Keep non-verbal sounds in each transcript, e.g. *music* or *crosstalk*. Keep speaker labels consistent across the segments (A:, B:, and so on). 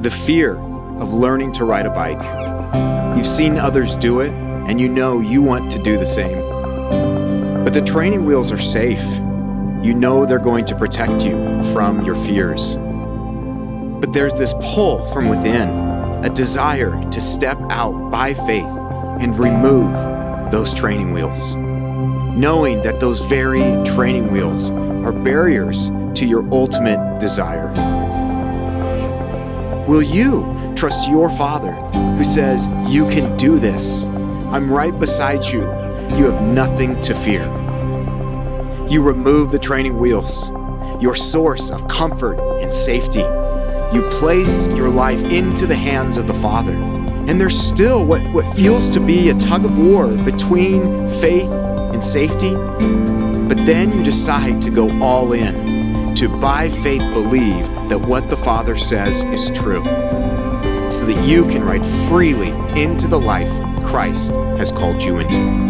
A: the fear of learning to ride a bike. You've seen others do it, and you know you want to do the same. But the training wheels are safe. You know they're going to protect you from your fears. But there's this pull from within, a desire to step out by faith and remove those training wheels, knowing that those very training wheels are barriers to your ultimate desire. Will you trust your Father who says, You can do this? I'm right beside you. You have nothing to fear. You remove the training wheels, your source of comfort and safety. You place your life into the hands of the Father. And there's still what, what feels to be a tug of war between faith and safety. But then you decide to go all in, to by faith believe that what the Father says is true, so that you can ride freely into the life Christ has called you into.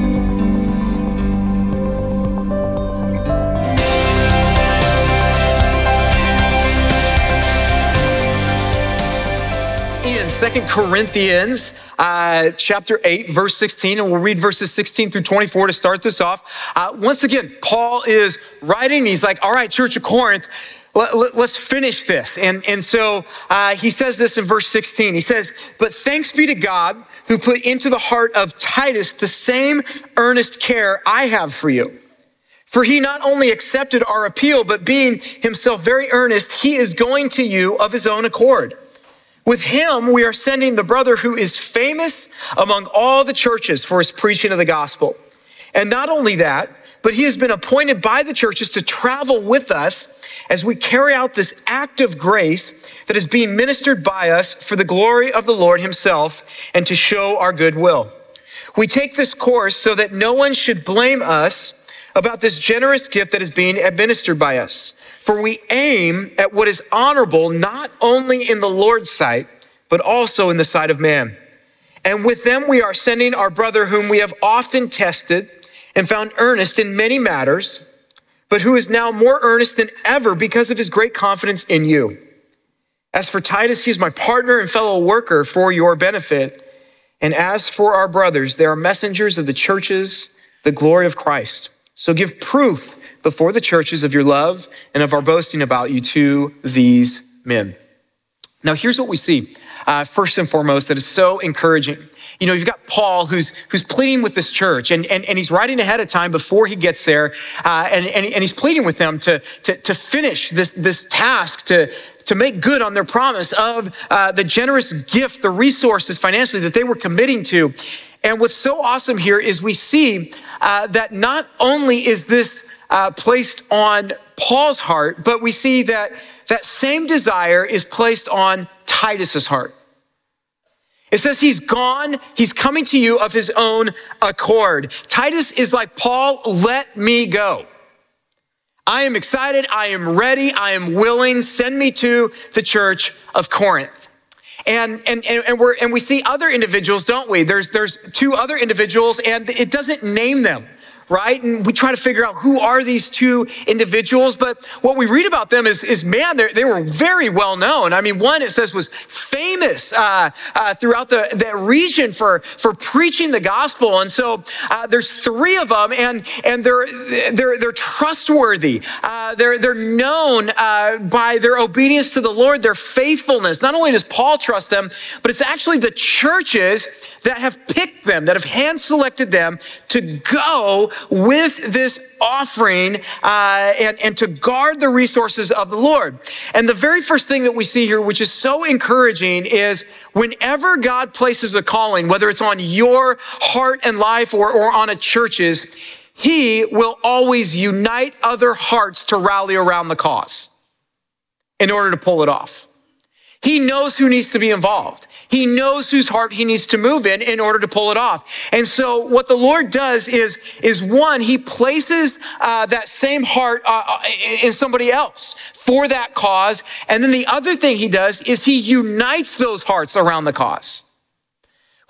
B: in Second Corinthians uh, chapter 8, verse 16, and we'll read verses 16 through 24 to start this off. Uh, once again, Paul is writing. He's like, all right, Church of Corinth, let, us let, finish this. And, and so uh, he says this in verse 16. He says, But thanks be to God who put into the heart of Titus the same earnest care I have for you. For he not only accepted our appeal, but being himself very earnest, he is going to you of his own accord. With him, we are sending the brother who is famous among all the churches for his preaching of the gospel. And not only that, but he has been appointed by the churches to travel with us as we carry out this act of grace that is being ministered by us for the glory of the Lord himself and to show our goodwill. We take this course so that no one should blame us about this generous gift that is being administered by us. For we aim at what is honorable not only in the Lord's sight, but also in the sight of man. And with them we are sending our brother, whom we have often tested and found earnest in many matters, but who is now more earnest than ever because of his great confidence in you. As for Titus, he's my partner and fellow worker for your benefit. And as for our brothers, they are messengers of the churches, the glory of Christ. So give proof before the churches of your love and of our boasting about you to these men. Now, here's what we see. Uh, first and foremost, that is so encouraging. You know, you've got Paul who's who's pleading with this church, and and, and he's writing ahead of time before he gets there, uh, and, and and he's pleading with them to to to finish this this task to to make good on their promise of uh, the generous gift, the resources financially that they were committing to. And what's so awesome here is we see uh, that not only is this uh, placed on Paul's heart, but we see that that same desire is placed on Titus's heart. It says he's gone, he's coming to you of his own accord. Titus is like, Paul, let me go. I am excited, I am ready, I am willing. Send me to the church of Corinth. And, and, and, and, we're, and we see other individuals, don't we? There's, there's two other individuals, and it doesn't name them right? And we try to figure out who are these two individuals. But what we read about them is, is man, they were very well known. I mean, one it says was famous uh, uh, throughout the, region for, for preaching the gospel. And so uh, there's three of them, and, and they're, they're, they're trustworthy. Uh, they're, they're known uh, by their obedience to the Lord, their faithfulness. Not only does Paul trust them, but it's actually the churches that have picked them, that have hand selected them to go with this offering uh, and, and to guard the resources of the Lord. And the very first thing that we see here, which is so encouraging, is whenever God places a calling, whether it's on your heart and life or, or on a church's, he will always unite other hearts to rally around the cause in order to pull it off. He knows who needs to be involved. He knows whose heart he needs to move in in order to pull it off. And so, what the Lord does is, is one, he places uh, that same heart uh, uh, in somebody else for that cause. And then the other thing he does is he unites those hearts around the cause.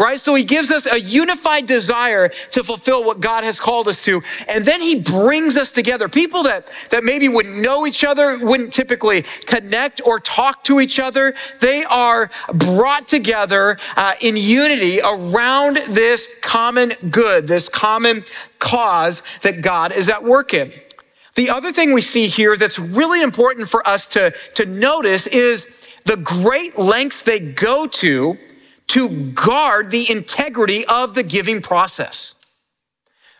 B: Right? So he gives us a unified desire to fulfill what God has called us to. And then he brings us together. People that, that maybe wouldn't know each other, wouldn't typically connect or talk to each other, they are brought together uh, in unity around this common good, this common cause that God is at work in. The other thing we see here that's really important for us to, to notice is the great lengths they go to to guard the integrity of the giving process.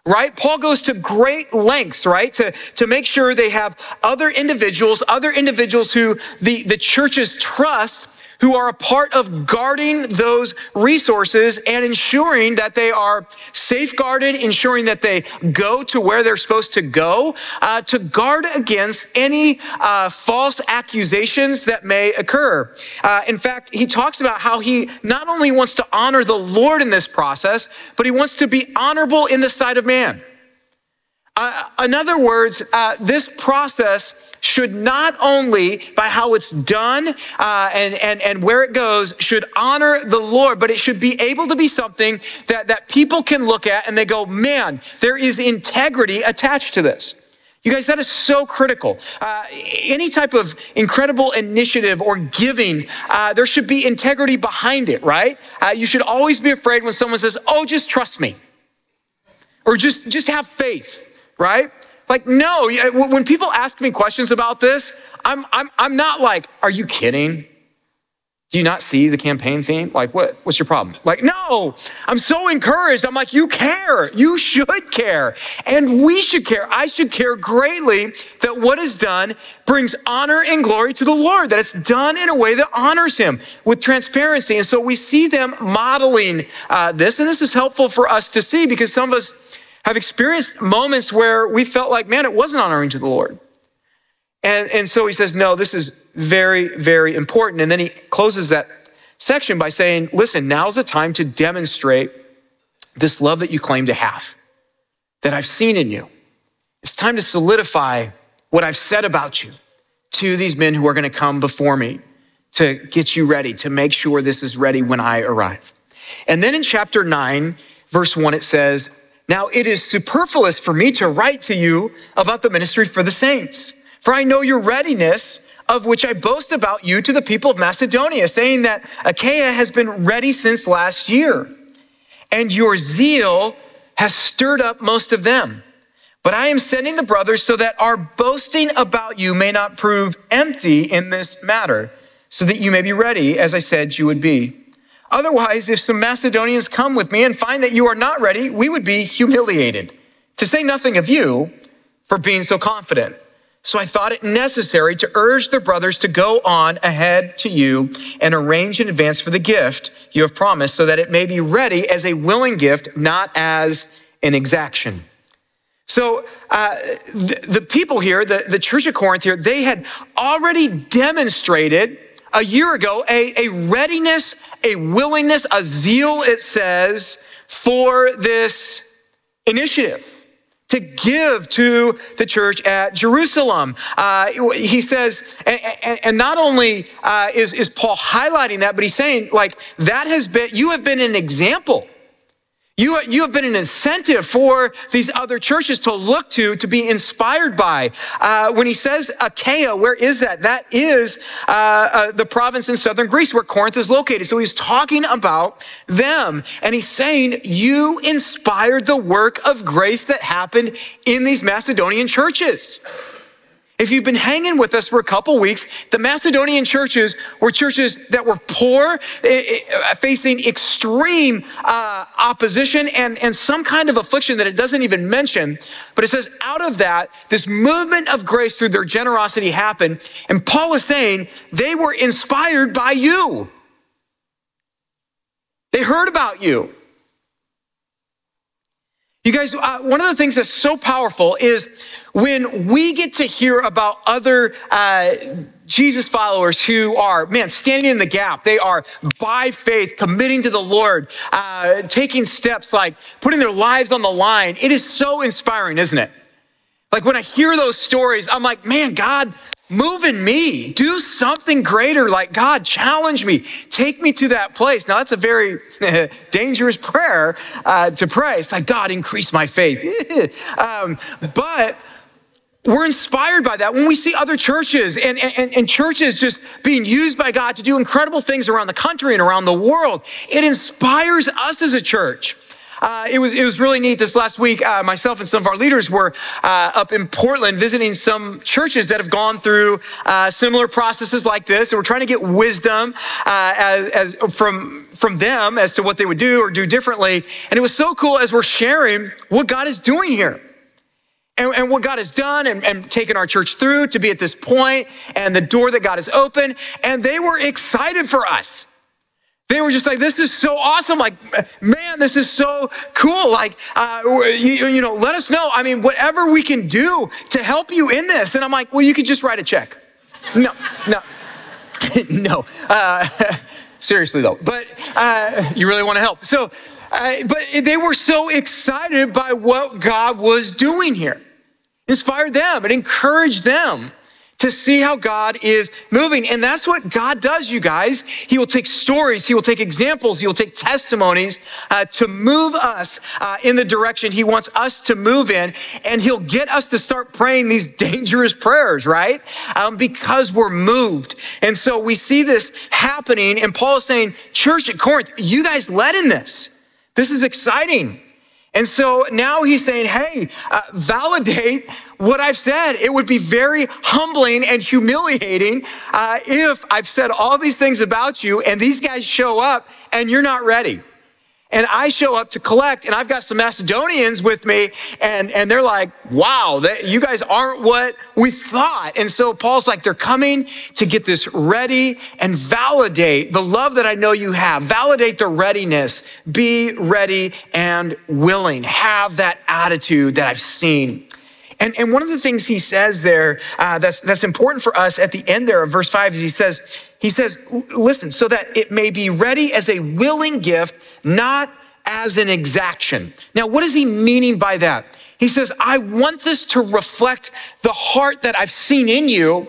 B: Right? Paul goes to great lengths, right? To, to make sure they have other individuals, other individuals who the, the churches trust who are a part of guarding those resources and ensuring that they are safeguarded, ensuring that they go to where they're supposed to go, uh, to guard against any uh, false accusations that may occur. Uh, in fact, he talks about how he not only wants to honor the Lord in this process, but he wants to be honorable in the sight of man. Uh, in other words, uh, this process should not only by how it's done uh, and, and, and where it goes should honor the lord but it should be able to be something that, that people can look at and they go man there is integrity attached to this you guys, that is so critical. Uh, any type of incredible initiative or giving, uh, there should be integrity behind it, right? Uh, you should always be afraid when someone says, "Oh, just trust me," or "Just just have faith," right? Like, no, when people ask me questions about this, I'm, I'm, I'm not like, are you kidding? Do you not see the campaign theme? Like, what, what's your problem? Like, no, I'm so encouraged. I'm like, you care. You should care. And we should care. I should care greatly that what is done brings honor and glory to the Lord, that it's done in a way that honors Him with transparency. And so we see them modeling uh, this. And this is helpful for us to see because some of us, have experienced moments where we felt like, man, it wasn't honoring to the Lord. And, and so he says, no, this is very, very important. And then he closes that section by saying, listen, now's the time to demonstrate this love that you claim to have, that I've seen in you. It's time to solidify what I've said about you to these men who are going to come before me to get you ready, to make sure this is ready when I arrive. And then in chapter 9, verse 1, it says, now it is superfluous for me to write to you about the ministry for the saints, for I know your readiness, of which I boast about you to the people of Macedonia, saying that Achaia has been ready since last year, and your zeal has stirred up most of them. But I am sending the brothers so that our boasting about you may not prove empty in this matter, so that you may be ready, as I said you would be. Otherwise, if some Macedonians come with me and find that you are not ready, we would be humiliated, to say nothing of you for being so confident. So I thought it necessary to urge the brothers to go on ahead to you and arrange in advance for the gift you have promised, so that it may be ready as a willing gift, not as an exaction. So uh, the, the people here, the, the church of Corinth here, they had already demonstrated a year ago a, a readiness, a willingness, a zeal, it says, for this initiative to give to the church at Jerusalem. Uh, he says, and, and, and not only uh, is, is Paul highlighting that, but he's saying, like, that has been, you have been an example you, you have been an incentive for these other churches to look to, to be inspired by. Uh, when he says Achaia, where is that? That is uh, uh, the province in southern Greece where Corinth is located. So he's talking about them. And he's saying, You inspired the work of grace that happened in these Macedonian churches. If you've been hanging with us for a couple weeks, the Macedonian churches were churches that were poor, eh, facing extreme uh, opposition and, and some kind of affliction that it doesn't even mention. But it says, out of that, this movement of grace through their generosity happened. And Paul is saying they were inspired by you. They heard about you. You guys, uh, one of the things that's so powerful is when we get to hear about other uh, Jesus followers who are, man, standing in the gap. They are by faith committing to the Lord, uh, taking steps like putting their lives on the line. It is so inspiring, isn't it? Like when I hear those stories, I'm like, man, God, move in me. Do something greater. Like, God, challenge me. Take me to that place. Now, that's a very *laughs* dangerous prayer uh, to pray. It's like, God, increase my faith. *laughs* um, but we're inspired by that when we see other churches and, and, and, churches just being used by God to do incredible things around the country and around the world. It inspires us as a church. Uh, it, was, it was really neat this last week. Uh, myself and some of our leaders were uh, up in Portland visiting some churches that have gone through uh, similar processes like this. And we're trying to get wisdom uh, as, as from, from them as to what they would do or do differently. And it was so cool as we're sharing what God is doing here. And, and, what God has done and, and, taken our church through to be at this point and the door that God has opened. And they were excited for us. They were just like, this is so awesome. Like, man, this is so cool. Like, uh, you, you know, let us know. I mean, whatever we can do to help you in this. And I'm like, well, you could just write a check. No, no, *laughs* no. Uh, *laughs* seriously, though. But uh, you really want to help. So, uh, but they were so excited by what God was doing here. Inspired them, it encouraged them to see how God is moving. And that's what God does, you guys. He will take stories, He will take examples, He will take testimonies uh, to move us uh, in the direction He wants us to move in. And He'll get us to start praying these *laughs* dangerous prayers, right? Um, because we're moved. And so we see this happening. And Paul is saying, Church at Corinth, you guys led in this. This is exciting. And so now he's saying, hey, uh, validate what I've said. It would be very humbling and humiliating uh, if I've said all these things about you and these guys show up and you're not ready and I show up to collect, and I've got some Macedonians with me, and, and they're like, wow, that, you guys aren't what we thought. And so Paul's like, they're coming to get this ready and validate the love that I know you have, validate the readiness, be ready and willing, have that attitude that I've seen. And, and one of the things he says there uh, that's, that's important for us at the end there of verse five is he says, he says, listen, so that it may be ready as a willing gift, not as an exaction. Now, what is he meaning by that? He says, I want this to reflect the heart that I've seen in you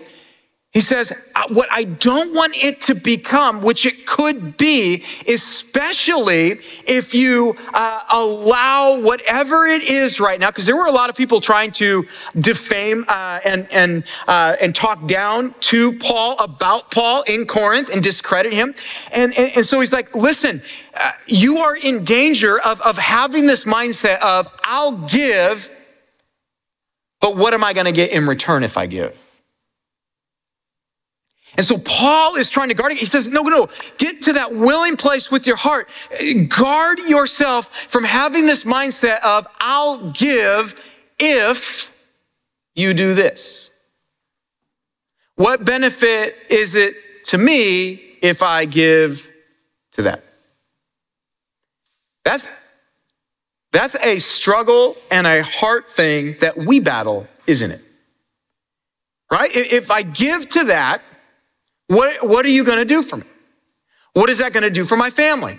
B: he says, What I don't want it to become, which it could be, especially if you uh, allow whatever it is right now, because there were a lot of people trying to defame uh, and, and, uh, and talk down to Paul about Paul in Corinth and discredit him. And, and, and so he's like, Listen, uh, you are in danger of, of having this mindset of, I'll give, but what am I going to get in return if I give? And so Paul is trying to guard it. He says, no, no, no, get to that willing place with your heart. Guard yourself from having this mindset of, I'll give if you do this. What benefit is it to me if I give to that? That's, that's a struggle and a heart thing that we battle, isn't it? Right? If I give to that, what, what are you going to do for me? What is that going to do for my family?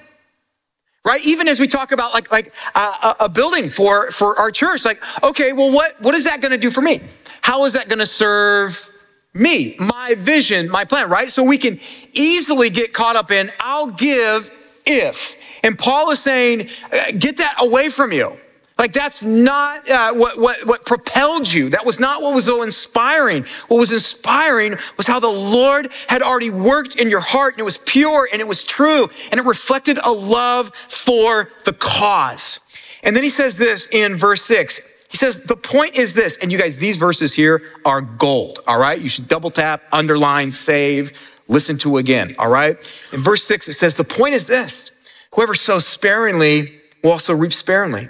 B: Right? Even as we talk about like, like a, a building for, for our church, like, okay, well, what, what is that going to do for me? How is that going to serve me, my vision, my plan, right? So we can easily get caught up in, I'll give if. And Paul is saying, uh, get that away from you. Like that's not uh, what, what, what propelled you. That was not what was so inspiring. What was inspiring was how the Lord had already worked in your heart and it was pure and it was true and it reflected a love for the cause. And then he says this in verse six. He says, the point is this, and you guys, these verses here are gold, all right? You should double tap, underline, save, listen to again, all right? In verse six, it says, the point is this whoever sows sparingly will also reap sparingly.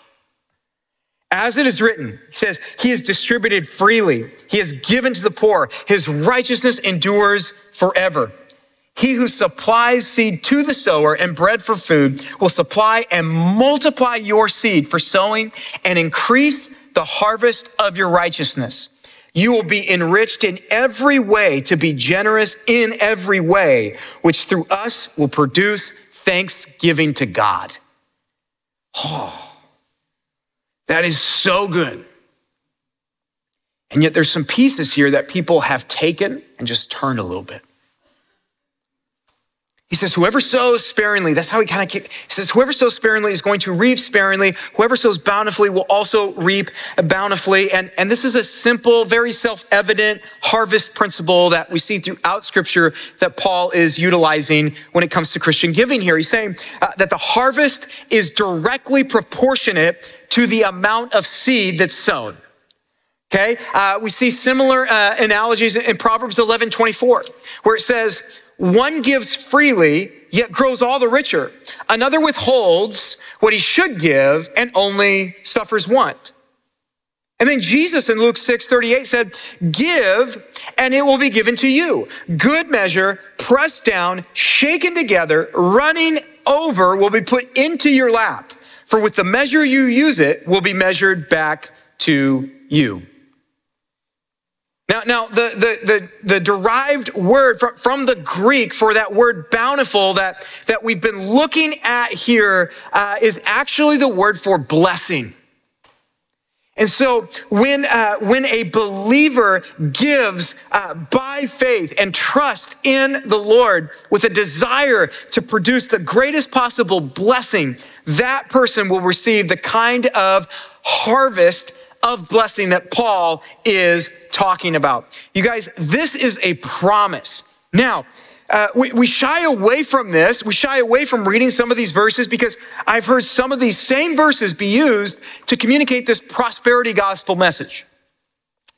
B: As it is written, he says, He has distributed freely, He has given to the poor, His righteousness endures forever. He who supplies seed to the sower and bread for food will supply and multiply your seed for sowing and increase the harvest of your righteousness. You will be enriched in every way to be generous in every way, which through us will produce thanksgiving to God. Oh, that is so good. And yet there's some pieces here that people have taken and just turned a little bit. He says, whoever sows sparingly, that's how he kind of, he says, whoever sows sparingly is going to reap sparingly. Whoever sows bountifully will also reap bountifully. And, and this is a simple, very self-evident harvest principle that we see throughout scripture that Paul is utilizing when it comes to Christian giving here. He's saying uh, that the harvest is directly proportionate to the amount of seed that's sown. Okay, uh, we see similar uh, analogies in Proverbs 11 24, where it says, one gives freely, yet grows all the richer. Another withholds what he should give and only suffers want. And then Jesus in Luke 6 38 said, Give, and it will be given to you. Good measure, pressed down, shaken together, running over, will be put into your lap. For with the measure you use it, will be measured back to you. Now, now the, the, the, the derived word from, from, the Greek for that word bountiful that, that we've been looking at here uh, is actually the word for blessing. And so when, uh, when a believer gives uh, by faith and trust in the Lord with a desire to produce the greatest possible blessing, that person will receive the kind of harvest of blessing that Paul is talking about. You guys, this is a promise. Now, uh, we, we shy away from this. We shy away from reading some of these verses because I've heard some of these same verses be used to communicate this prosperity gospel message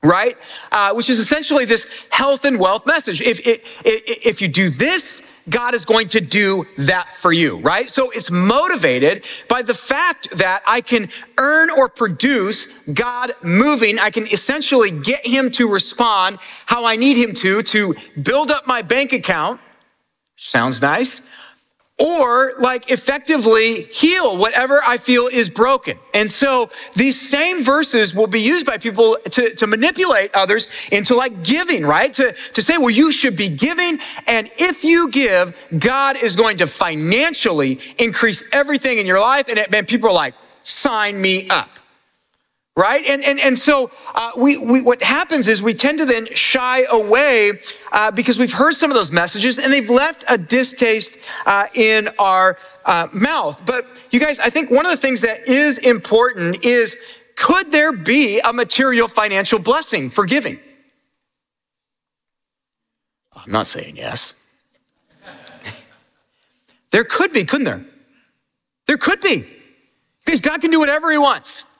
B: right? Uh, which is essentially this health and wealth message. If, if, if you do this, God is going to do that for you, right? So it's motivated by the fact that I can earn or produce God moving. I can essentially get him to respond how I need him to, to build up my bank account. Sounds nice or like effectively heal whatever I feel is broken. And so these same verses will be used by people to, to manipulate others into like giving, right? To, to say, well, you should be giving. And if you give, God is going to financially increase everything in your life. And, it, and people are like, sign me up right? And, and, and so uh, we, we, what happens is we tend to then shy away uh, because we've heard some of those messages and they've left a distaste uh, in our uh, mouth. But you guys, I think one of the things that is important is could there be a material financial blessing for giving? I'm not saying yes. *laughs* there could be, couldn't there? There could be. Because God can do whatever He wants.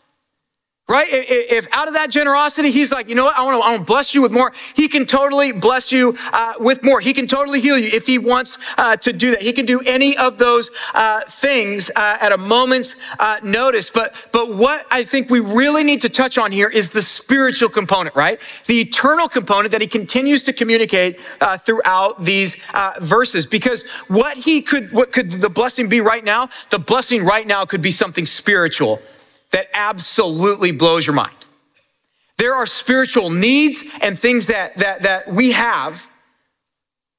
B: Right? If out of that generosity, he's like, you know what? I want to, I want to bless you with more. He can totally bless you uh, with more. He can totally heal you if he wants uh, to do that. He can do any of those uh, things uh, at a moment's uh, notice. But, but what I think we really need to touch on here is the spiritual component, right? The eternal component that he continues to communicate uh, throughout these verses. Because what he could, what could the blessing be right now? The blessing right now could be something spiritual that absolutely blows your mind. There are spiritual needs and things that, that, that we have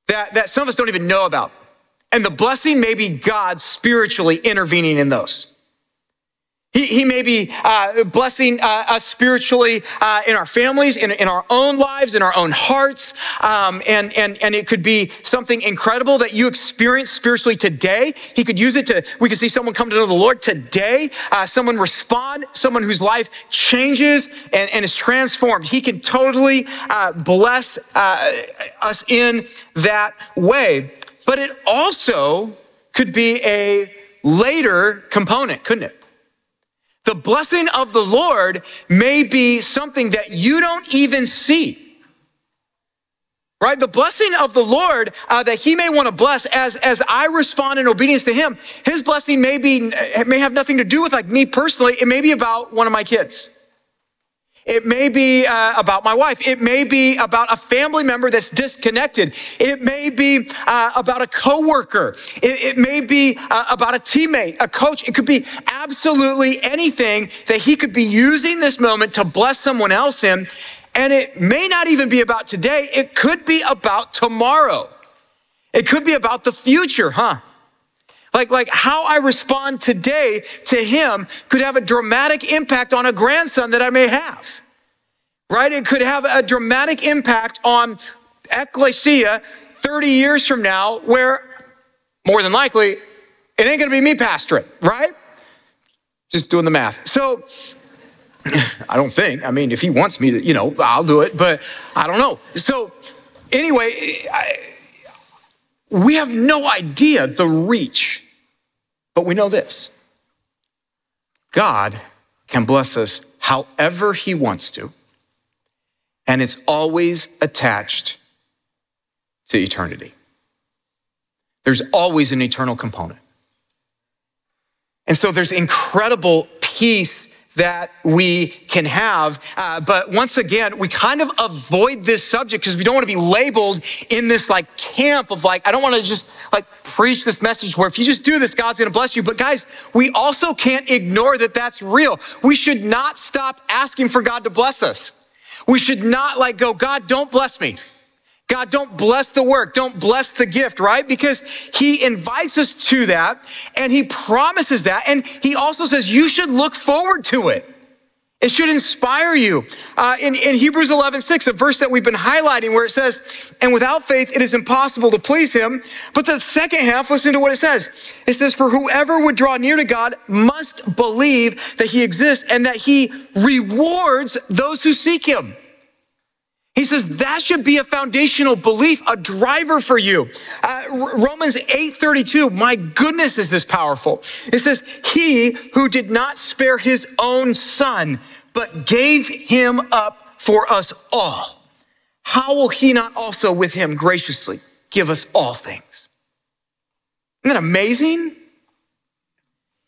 B: that, that some of us don't even know about. And the blessing may be God spiritually intervening in those. He, he may be uh, blessing uh, us spiritually uh, in our families, in, in our own lives, in our own hearts. Um, and, and, and it could be something incredible that you experience spiritually today. He could use it to, we could see someone come to know the Lord today, uh, someone respond, someone whose life changes and, and is transformed. He can totally uh, bless uh, us in that way. But it also could be a later component, couldn't it? The blessing of the Lord may be something that you don't even see. Right? The blessing of the Lord uh, that He may want to bless as, as I respond in obedience to Him, His blessing may be may have nothing to do with like me personally. It may be about one of my kids. It may be uh, about my wife. It may be about a family member that's disconnected. It may be uh, about a coworker. It, it may be uh, about a teammate, a coach. It could be absolutely anything that he could be using this moment to bless someone else in. And it may not even be about today. It could be about tomorrow. It could be about the future, huh? Like, like how I respond today to him could have a dramatic impact on a grandson that I may have, right? It could have a dramatic impact on Ekklesia 30 years from now, where more than likely it ain't gonna be me pastoring, right? Just doing the math. So, *laughs* I don't think. I mean, if he wants me to, you know, I'll do it, but I don't know. So, anyway, I, we have no idea the reach but we know this God can bless us however He wants to, and it's always attached to eternity. There's always an eternal component. And so there's incredible peace that we can have. Uh, but once again, we kind of avoid this subject because we don't want to be labeled in this like camp of like, I don't want to just like preach this message where if you just do this, God's going to bless you. But guys, we also can't ignore that that's real. We should not stop asking for God to bless us. We should not like go, God, don't bless me. God, don't bless the work, don't bless the gift, right? Because He invites us to that and He promises that. And He also says you should look forward to it. It should inspire you. Uh, in, in Hebrews 11, 6, a verse that we've been highlighting where it says, and without faith, it is impossible to please him. But the second half, listen to what it says. It says, for whoever would draw near to God must believe that he exists and that he rewards those who seek him. He says that should be a foundational belief, a driver for you. Uh, Romans 8:32, my goodness, is this powerful. It says, He who did not spare his own son, but gave him up for us all, how will he not also with him graciously give us all things? Isn't that amazing?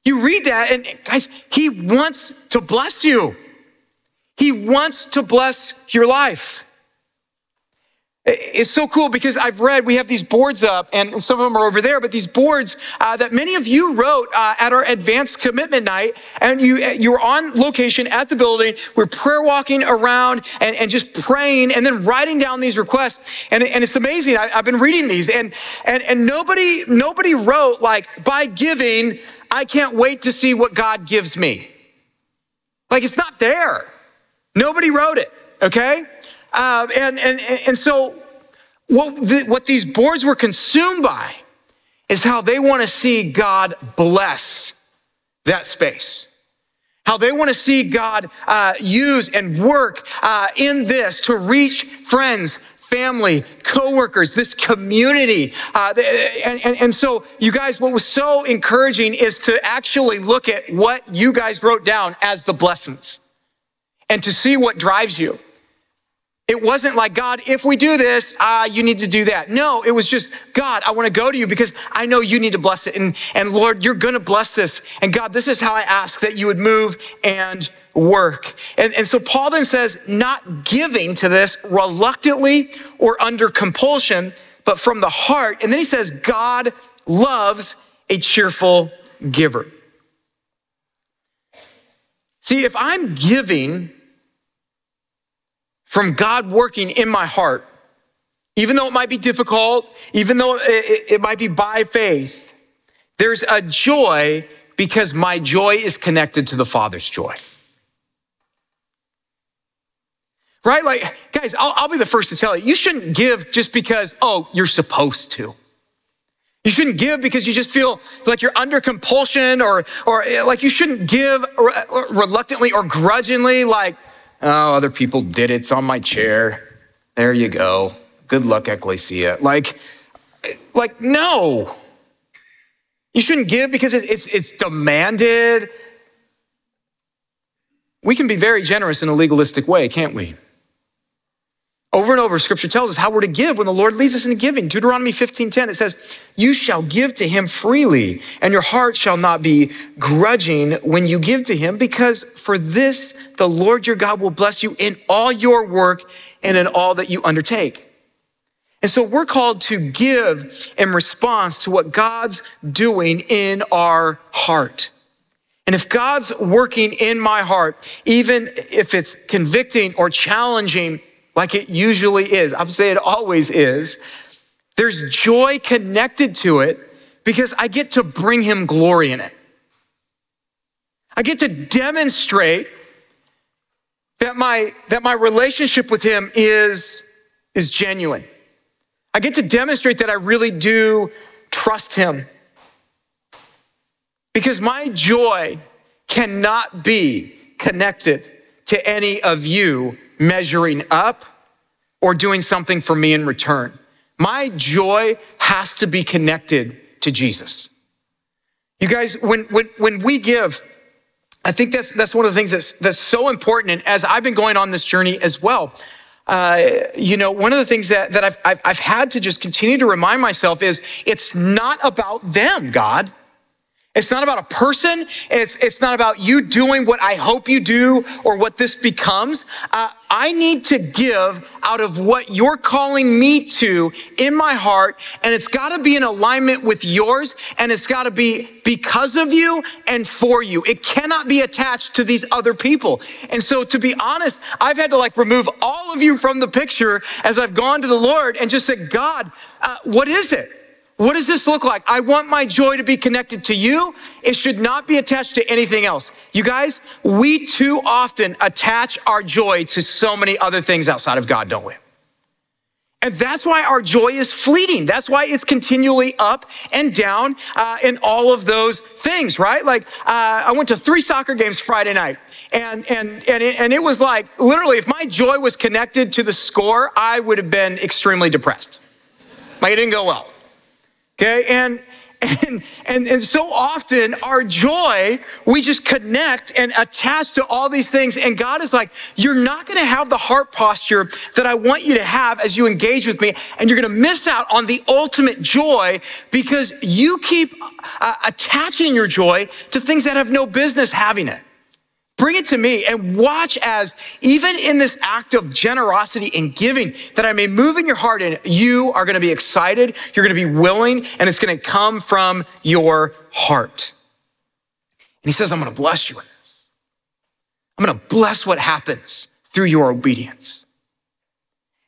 B: You read that, and guys, he wants to bless you. He wants to bless your life. It's so cool because I've read, we have these boards up, and some of them are over there, but these boards uh, that many of you wrote uh, at our advanced commitment night, and you, uh, you were on location at the building, we're prayer walking around and, and just praying and then writing down these requests. And, and it's amazing. I, have been reading these, and, and, and nobody, nobody wrote, like, by giving, I can't wait to see what God gives me. Like, it's not there. Nobody wrote it, okay? Uh, and, and, and so, what, the, what these boards were consumed by is how they want to see God bless that space. How they want to see God uh, use and work uh, in this to reach friends, family, coworkers, this community. Uh, and, and, and so, you guys, what was so encouraging is to actually look at what you guys wrote down as the blessings and to see what drives you. It wasn't like, God, if we do this, uh, you need to do that. No, it was just, God, I want to go to you because I know you need to bless it. And, and Lord, you're going to bless this. And God, this is how I ask that you would move and work. And, and so Paul then says, not giving to this reluctantly or under compulsion, but from the heart. And then he says, God loves a cheerful giver. See, if I'm giving from God working in my heart, even though it might be difficult, even though it, it, might be by faith, there's a joy because my joy is connected to the Father's joy. Right? Like, guys, I'll, I'll be the first to tell you, you shouldn't give just because, oh, you're supposed to. You shouldn't give because you just feel like you're under compulsion or, or like you shouldn't give reluctantly or grudgingly, like, Oh, other people did it. It's on my chair. There you go. Good luck, Ekklesia. Like, like, no. You shouldn't give because it's, it's, it's demanded. We can be very generous in a legalistic way, can't we? Over and over, scripture tells us how we're to give when the Lord leads us into giving. Deuteronomy 15:10, it says, You shall give to him freely, and your heart shall not be grudging when you give to him, because for this the Lord your God will bless you in all your work and in all that you undertake. And so we're called to give in response to what God's doing in our heart. And if God's working in my heart, even if it's convicting or challenging, like it usually is. I'm saying it always is. There's joy connected to it because I get to bring him glory in it. I get to demonstrate that my, that my relationship with him is, is genuine. I get to demonstrate that I really do trust him. Because my joy cannot be connected to any of you measuring up or doing something for me in return. My joy has to be connected to Jesus. You guys, when, when, when we give, I think that's, that's one of the things that's, that's so important. And as I've been going on this journey as well, uh, you know, one of the things that, that I've, I've, I've had to just continue to remind myself is it's not about them, God. It's not about a person. It's, it's not about you doing what I hope you do or what this becomes. Uh, I need to give out of what you're calling me to in my heart. And it's got to be in alignment with yours. And it's got to be because of you and for you. It cannot be attached to these other people. And so to be honest, I've had to like remove all of you from the picture as I've gone to the Lord and just said, God, uh, what is it? What does this look like? I want my joy to be connected to you. It should not be attached to anything else. You guys, we too often attach our joy to so many other things outside of God, don't we? And that's why our joy is fleeting. That's why it's continually up and down uh, in all of those things, right? Like uh, I went to three soccer games Friday night, and and and it, and it was like literally, if my joy was connected to the score, I would have been extremely depressed. Like it didn't go well. Okay, and and, and, and so often our joy, we just connect and attach to all these things. And God is like, you're not going to have the heart posture that I want you to have as you engage with me. And you're going to miss out on the ultimate joy because you keep uh, attaching your joy to things that have no business having it. Bring it to me and watch as, even in this act of generosity and giving, that I may move in your heart and you are going to be excited, you're going to be willing, and it's going to come from your heart. And he says, I'm going to bless you in this. I'm going to bless what happens through your obedience.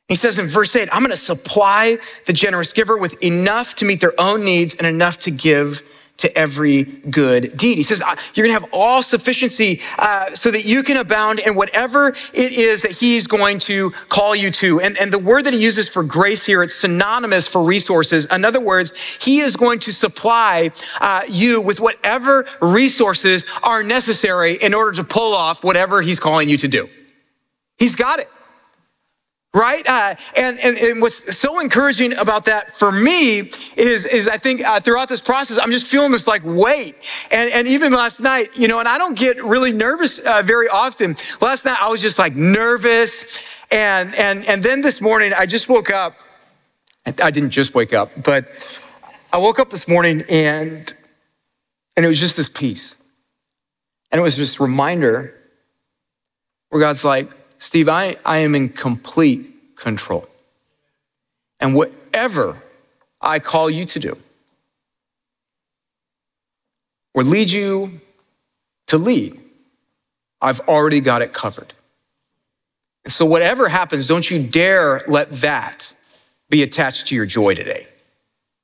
B: He says in verse 8, I'm going to supply the generous giver with enough to meet their own needs and enough to give to every good deed. He says, You're going to have all sufficiency uh, so that you can abound in whatever it is that He's going to call you to. And, and the word that He uses for grace here, it's synonymous for resources. In other words, He is going to supply uh, you with whatever resources are necessary in order to pull off whatever He's calling you to do. He's got it right? Uh, and, and, and, what's so encouraging about that for me is, is I think uh, throughout this process, I'm just feeling this like weight. And, and even last night, you know, and I don't get really nervous uh, very often. Last night, I was just like nervous. And, and, and then this morning, I just woke up. I didn't just wake up, but I woke up this morning and, and it was just this peace. And it was just reminder where God's like, Steve, I, I am in complete control. And whatever I call you to do or lead you to lead, I've already got it covered. And so, whatever happens, don't you dare let that be attached to your joy today.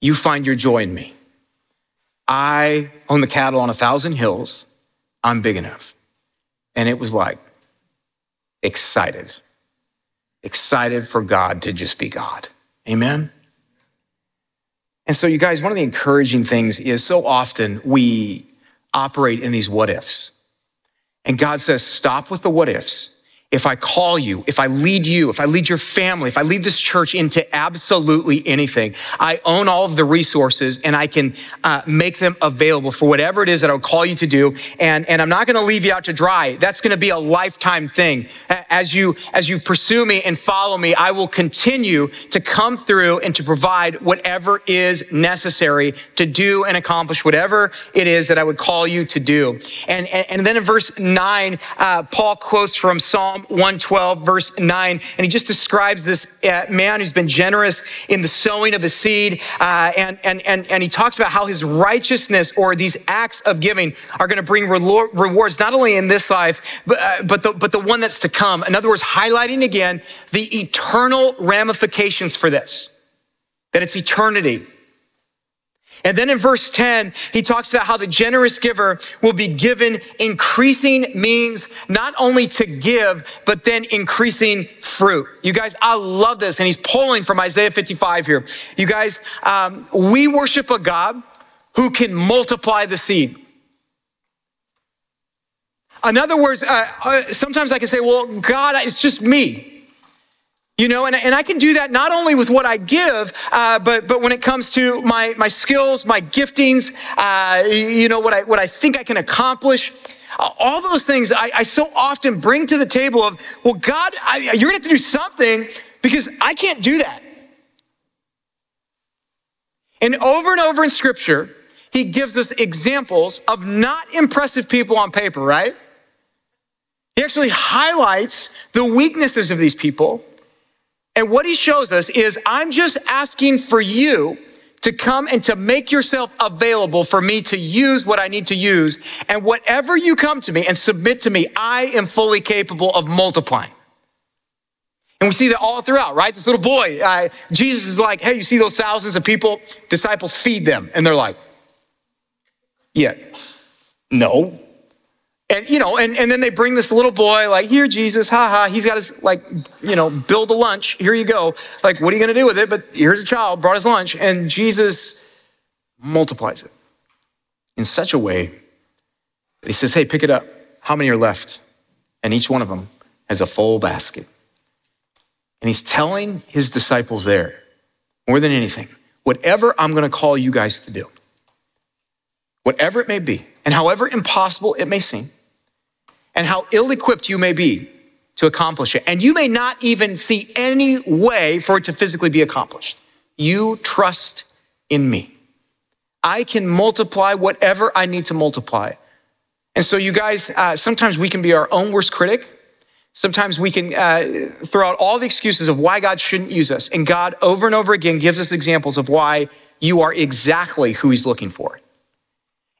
B: You find your joy in me. I own the cattle on a thousand hills. I'm big enough. And it was like, excited. Excited for God to just be God. Amen? And so, you guys, one of the encouraging things is so often we operate in these what ifs. And God says, stop with the what ifs if I call you, if I lead you, if I lead your family, if I lead this church into absolutely anything, I own all of the resources and I can uh, make them available for whatever it is that I'll call you to do. And, and I'm not going to leave you out to dry. That's going to be a lifetime thing as you, as you pursue me and follow me, I will continue to come through and to provide whatever is necessary to do and accomplish whatever it is that I would call you to do. And, and, and then in verse nine, uh, Paul quotes from Psalm 112, verse nine, and he just describes this uh, man who's been generous in the sowing of his seed. Uh, and, and, and, and he talks about how his righteousness or these acts of giving are going to bring rewards, not only in this life, but, uh, but, the, but the one that's to come. In other words, highlighting again the eternal ramifications for this, that it's eternity. And then in verse 10, he talks about how the generous giver will be given increasing means not only to give, but then increasing fruit. You guys, I love this. And he's pulling from Isaiah 55 here. You guys, um, we worship a God who can multiply the seed. In other words, uh, uh, sometimes I can say, well, God, it's just me. You know, and, and I can do that not only with what I give, uh, but, but when it comes to my, my skills, my giftings, uh, you know, what I, what I think I can accomplish. All those things I, I so often bring to the table of, well, God, I, you're gonna have to do something because I can't do that. And over and over in scripture, he gives us examples of not impressive people on paper, right? He actually highlights the weaknesses of these people. And what he shows us is I'm just asking for you to come and to make yourself available for me to use what I need to use. And whatever you come to me and submit to me, I am fully capable of multiplying. And we see that all throughout, right? This little boy, uh, Jesus is like, hey, you see those thousands of people? Disciples feed them. And they're like, yeah, no. And, you know, and, and then they bring this little boy, like, here, Jesus, haha. He's got his, like, you know, build a lunch. Here you go. Like, what are you going to do with it? But here's a child, brought his lunch. And Jesus multiplies it in such a way that he says, hey, pick it up. How many are left? And each one of them has a full basket. And he's telling his disciples there, more than anything, whatever I'm going to call you guys to do, whatever it may be, and however impossible it may seem, and how ill equipped you may be to accomplish it, and you may not even see any way for it to physically be accomplished, you trust in me. I can multiply whatever I need to multiply. And so, you guys, uh, sometimes we can be our own worst critic. Sometimes we can uh, throw out all the excuses of why God shouldn't use us. And God, over and over again, gives us examples of why you are exactly who He's looking for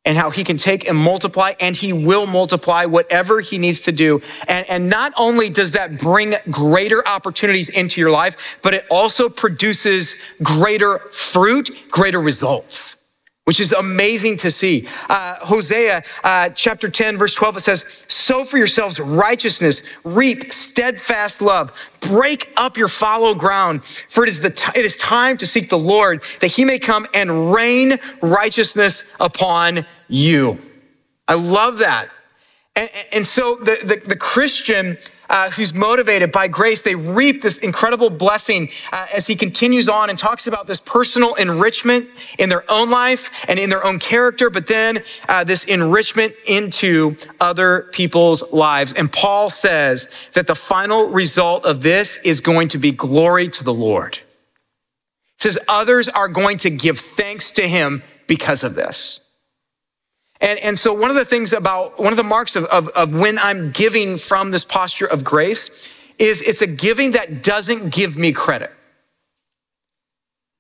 B: and how he can take and multiply, and he will multiply whatever he needs to do. And, and not only does that bring greater opportunities into your life, but it also produces greater fruit, greater results which is amazing to see. Uh, Hosea uh, chapter 10, verse 12, it says, Sow for yourselves righteousness, reap steadfast love, break up your fallow ground, for it is, the t- it is time to seek the Lord, that he may come and rain righteousness upon you. I love that. And, and so the, the, the Christian uh, who's motivated by grace, they reap this incredible blessing uh, as he continues on and talks about this personal enrichment in their own life and in their own character, but then uh, this enrichment into other people's lives. And Paul says that the final result of this is going to be glory to the Lord. He says others are going to give thanks to him because of this. And, and so, one of the things about one of the marks of, of, of when I'm giving from this posture of grace is it's a giving that doesn't give me credit.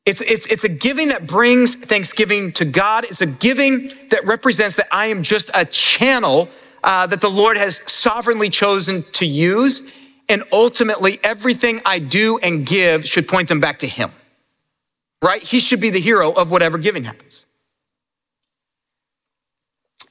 B: It's, it's, it's a giving that brings thanksgiving to God. It's a giving that represents that I am just a channel uh, that the Lord has sovereignly chosen to use. And ultimately, everything I do and give should point them back to Him, right? He should be the hero of whatever giving happens.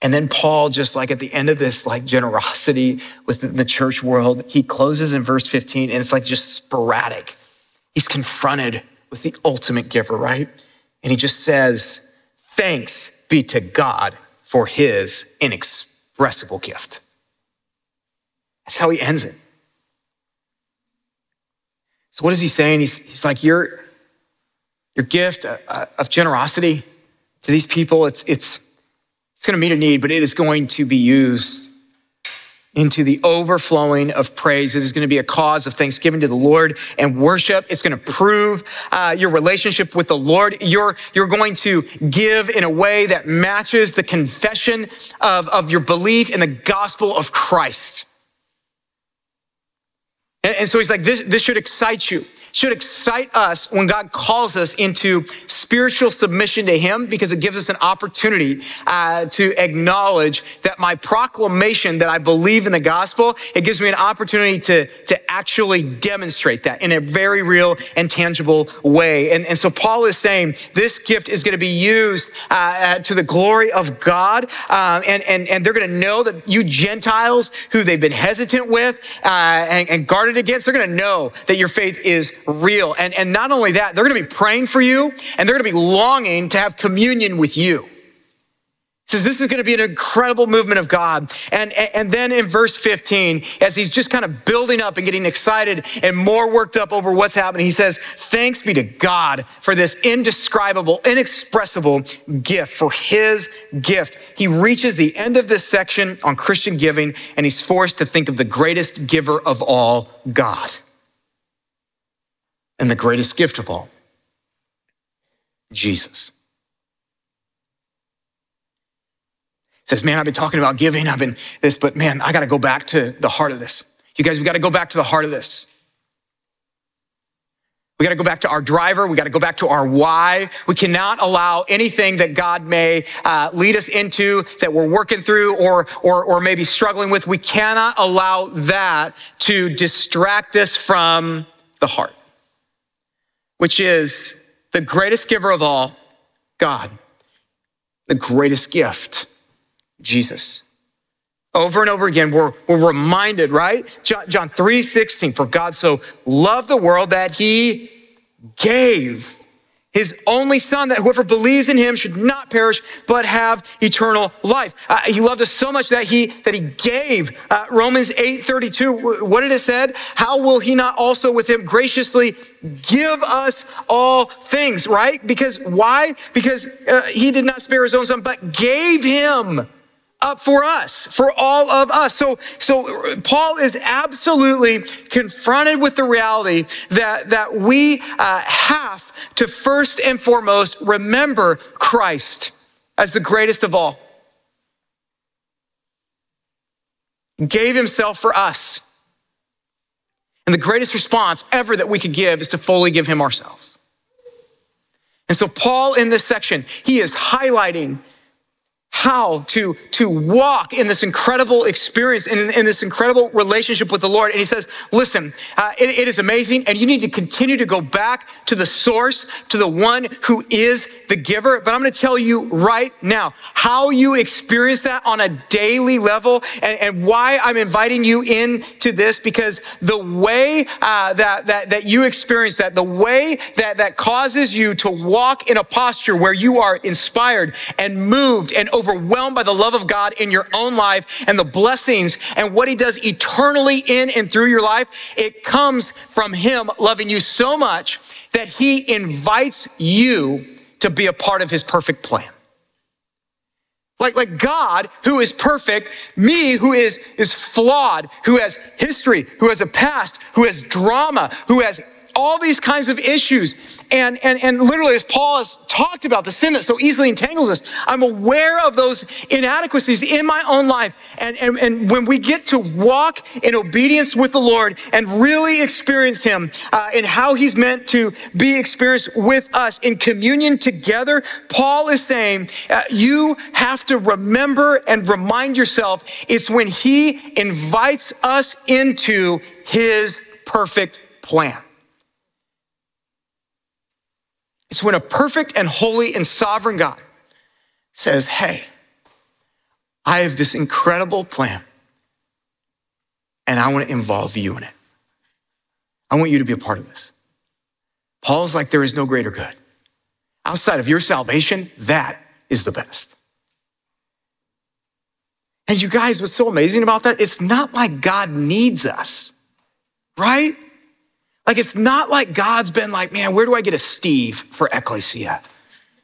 B: And then Paul, just like at the end of this, like generosity with the church world, he closes in verse 15 and it's like just sporadic. He's confronted with the ultimate giver, right? And he just says, Thanks be to God for his inexpressible gift. That's how he ends it. So, what is he saying? He's, he's like, Your, your gift uh, of generosity to these people, it's, it's, it's going to meet a need, but it is going to be used into the overflowing of praise. It is going to be a cause of thanksgiving to the Lord and worship. It's going to prove uh, your relationship with the Lord. You're, you're going to give in a way that matches the confession of, of your belief in the gospel of Christ. And, and so he's like, this, this should excite you. Should excite us when God calls us into spiritual submission to Him because it gives us an opportunity uh, to acknowledge my proclamation that I believe in the gospel, it gives me an opportunity to, to actually demonstrate that in a very real and tangible way. And, and so Paul is saying this gift is going to be used uh, uh, to the glory of God. Uh, and, and, and they're going to know that you Gentiles who they've been hesitant with uh, and, and guarded against, they're going to know that your faith is real. And, and not only that, they're going to be praying for you and they're going to be longing to have communion with you. Says this is going to be an incredible movement of God. And, and then in verse 15, as he's just kind of building up and getting excited and more worked up over what's happening, he says, Thanks be to God for this indescribable, inexpressible gift, for his gift. He reaches the end of this section on Christian giving and he's forced to think of the greatest giver of all, God and the greatest gift of all Jesus. Says, Man, I've been talking about giving, I've been this, but man, I got to go back to the heart of this. You guys, we got to go back to the heart of this. We got to go back to our driver. We got to go back to our why. We cannot allow anything that God may uh, lead us into that we're working through or, or, or maybe struggling with. We cannot allow that to distract us from the heart which is the greatest giver of all, God, the greatest gift, Jesus. Over and over again, we're, we're reminded, right? John, John 3 16, for God so loved the world that he gave his only son that whoever believes in him should not perish but have eternal life. Uh, he loved us so much that he that he gave. Uh, romans 8 32 what did it said? How will he not also with him graciously give us all things right? Because why? Because uh, he did not spare his own son but gave him up for us, for all of us. So, so Paul is absolutely confronted with the reality that, that we uh, have to first and foremost remember Christ as the greatest of all. Gave himself for us. And the greatest response ever that we could give is to fully give him ourselves. And so, Paul in this section, he is highlighting how to, to walk in this incredible experience, in, in this incredible relationship with the Lord. And he says, listen, uh, it, it is amazing, and you need to continue to go back to the source, to the one who is the giver. But I'm going to tell you right now how you experience that on a daily level and, and why I'm inviting you into this, because the way uh, that, that, that you experience that, the way that, that causes you to walk in a posture where you are inspired and moved and overwhelmed by the love of God in your own life and the blessings and what He does eternally in and through your life, it comes from Him loving you so much that He invites you to be a part of His perfect plan. Like, like God, who is perfect, me, who is, is flawed, who has history, who has a past, who has drama, who has all these kinds of issues. And, and, and literally, as Paul has talked about the sin that so easily entangles us, I'm aware of those inadequacies in my own life. And, and, and when we get to walk in obedience with the Lord and really experience Him uh, and how He's meant to be experienced with us in communion together, Paul is saying uh, you have to remember and remind yourself it's when He invites us into His perfect plan. It's when a perfect and holy and sovereign God says, Hey, I have this incredible plan, and I want to involve you in it. I want you to be a part of this. Paul's like, there is no greater good. Outside of your salvation, that is the best. And you guys, what's so amazing about that? It's not like God needs us, right? Like, it's not like God's been like, man, where do I get a Steve for Ekklesia?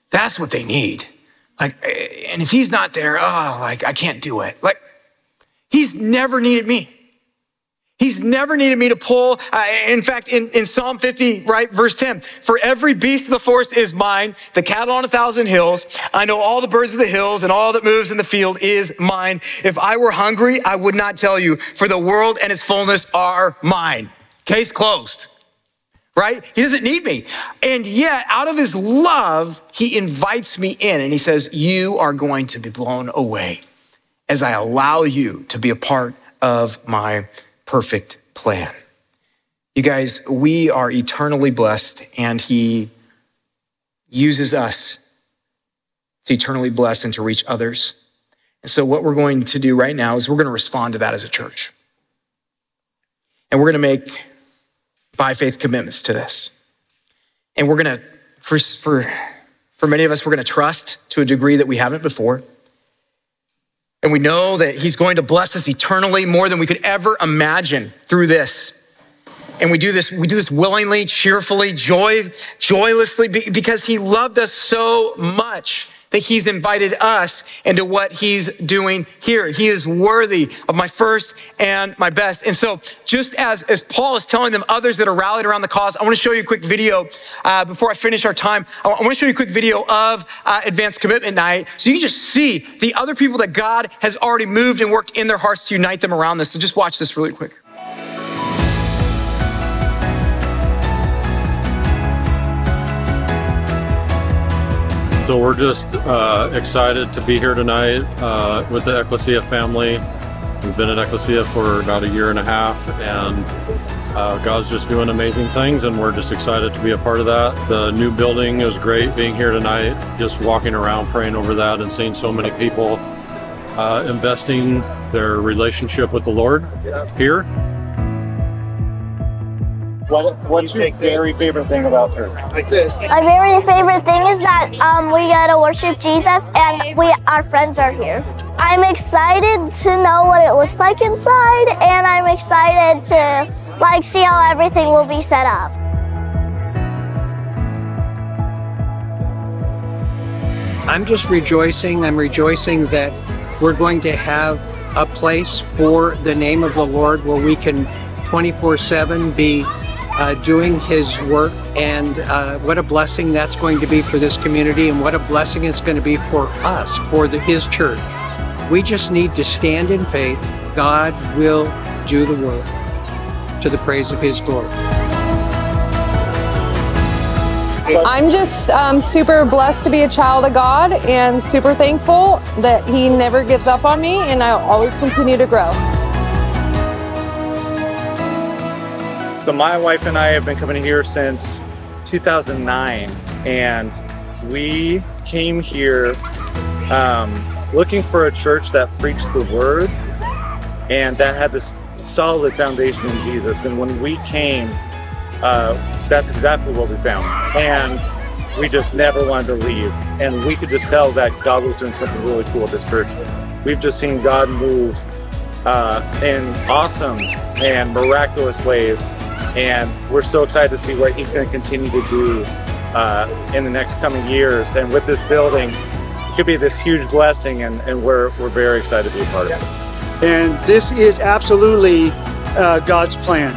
B: That's what they need. Like, and if he's not there, oh, like, I can't do it. Like, he's never needed me. He's never needed me to pull. Uh, in fact, in, in Psalm 50, right, verse 10, for every beast of the forest is mine, the cattle on a thousand hills. I know all the birds of the hills and all that moves in the field is mine. If I were hungry, I would not tell you, for the world and its fullness are mine. Case closed, right? He doesn't need me. And yet, out of his love, he invites me in and he says, You are going to be blown away as I allow you to be a part of my perfect plan. You guys, we are eternally blessed, and He uses us to eternally bless and to reach others. And so, what we're going to do right now is we're going to respond to that as a church. And we're going to make by faith commitments to this. And we're going to, for, for, for many of us, we're going to trust to a degree that we haven't before. And we know that He's going to bless us eternally more than we could ever imagine through this. And we do this, we do this willingly, cheerfully, joy, joylessly, because He loved us so much that he's invited us into what he's doing here. He is worthy of my first and my best. And so, just as, as Paul is telling them others that are rallied around the cause, I want to show you a quick video uh, before I finish our time. I want to show you a quick video of uh, Advanced Commitment Night so you can just see the other people that God has already moved and worked in their hearts to unite them around this. So, just watch this really quick.
C: So we're just uh, excited to be here tonight uh, with the Ekklesia family. We've been at Ekklesia for about a year and a half, and uh, God's just doing amazing things, and we're just excited to be a part of that. The new building is great being here tonight, just walking around praying over that and seeing so many people uh, investing their relationship with the Lord here.
D: What, what's your very favorite thing about church?
E: Like this.
F: My very favorite thing is that um, we get to worship Jesus and we our friends are here. I'm excited to know what it looks like inside, and I'm excited to like see how everything will be set up.
G: I'm just rejoicing. I'm rejoicing that we're going to have a place for the name of the Lord where we can 24 7 be uh, doing His work, and uh, what a blessing that's going to be for this community, and what a blessing it's going to be for us, for the, His church. We just need to stand in faith. God will do the work to the praise of His glory.
H: I'm just um, super blessed to be a child of God and super thankful that He never gives up on me and I always continue to grow.
D: So my wife and I have been coming here since 2009, and we came here um, looking for a church that preached the word and that had this solid foundation in Jesus. And when we came, uh, that's exactly what we found. And we just never wanted to leave. And we could just tell that God was doing something really cool at this church. We've just seen God move uh, in awesome and miraculous ways and we're so excited to see what he's going to continue to do uh, in the next coming years. And with this building, it could be this huge blessing, and, and we're, we're very excited to be a part of it.
I: And this is absolutely uh, God's plan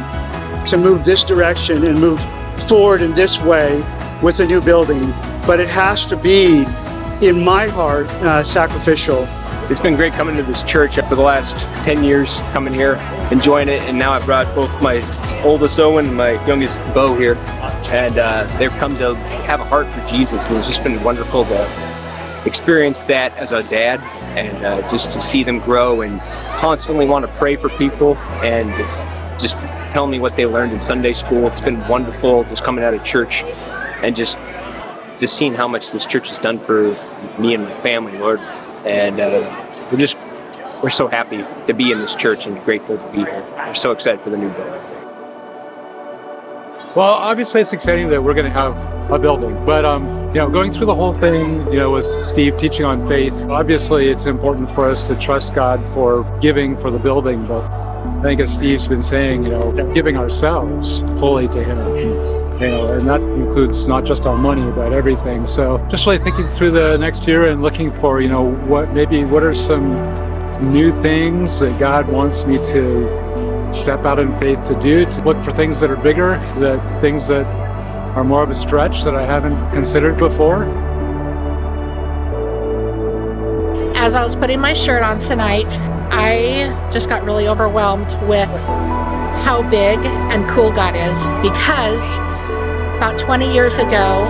I: to move this direction and move forward in this way with the new building. But it has to be, in my heart, uh, sacrificial.
J: It's been great coming to this church for the last 10 years, coming here, enjoying it. And now I brought both my oldest Owen and my youngest Bo here. And uh, they've come to have a heart for Jesus. And it's just been wonderful to experience that as a dad and uh, just to see them grow and constantly want to pray for people and just tell me what they learned in Sunday school. It's been wonderful just coming out of church and just just seeing how much this church has done for me and my family, Lord and uh, we're just we're so happy to be in this church and grateful to be here. We're so excited for the new building.
E: Well, obviously it's exciting that we're going to have a building, but um, you know, going through the whole thing, you know, with Steve teaching on faith, obviously it's important for us to trust God for giving for the building, but I think as Steve's been saying, you know, giving ourselves fully to Him. You know, and that includes not just our money, but everything. So just really thinking through the next year and looking for, you know, what maybe what are some new things that God wants me to step out in faith to do, to look for things that are bigger, that things that are more of a stretch that I haven't considered before.
K: As I was putting my shirt on tonight, I just got really overwhelmed with how big and cool God is because about 20 years ago,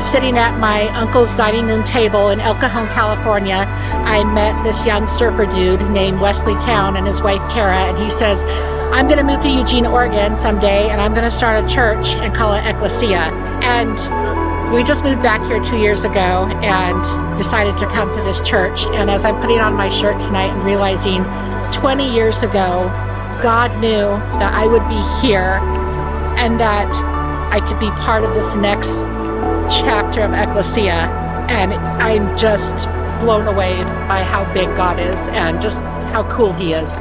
K: sitting at my uncle's dining room table in El Cajon, California, I met this young surfer dude named Wesley Town and his wife Kara, and he says, I'm going to move to Eugene, Oregon someday, and I'm going to start a church and call it Ekklesia. And we just moved back here two years ago and decided to come to this church. And as I'm putting on my shirt tonight and realizing 20 years ago, God knew that I would be here and that I could be part of this next chapter of Ekklesia, and I'm just blown away by how big God is and just how cool He is.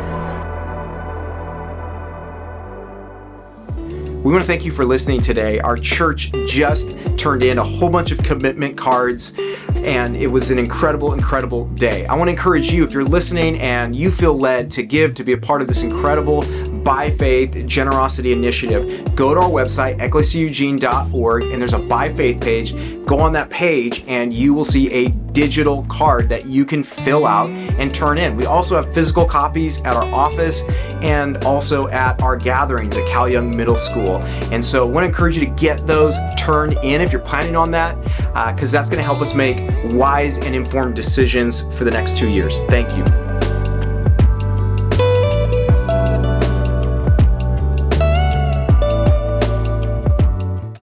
B: We want to thank you for listening today. Our church just turned in a whole bunch of commitment cards, and it was an incredible, incredible day. I want to encourage you, if you're listening and you feel led to give to be a part of this incredible by Faith Generosity Initiative, go to our website, ekklesiaeugene.org, and there's a By Faith page. Go on that page, and you will see a digital card that you can fill out and turn in. We also have physical copies at our office and also at our gatherings at Cal Young Middle School. And so I want to encourage you to get those turned in if you're planning on that, because uh, that's going to help us make wise and informed decisions for the next two years. Thank you.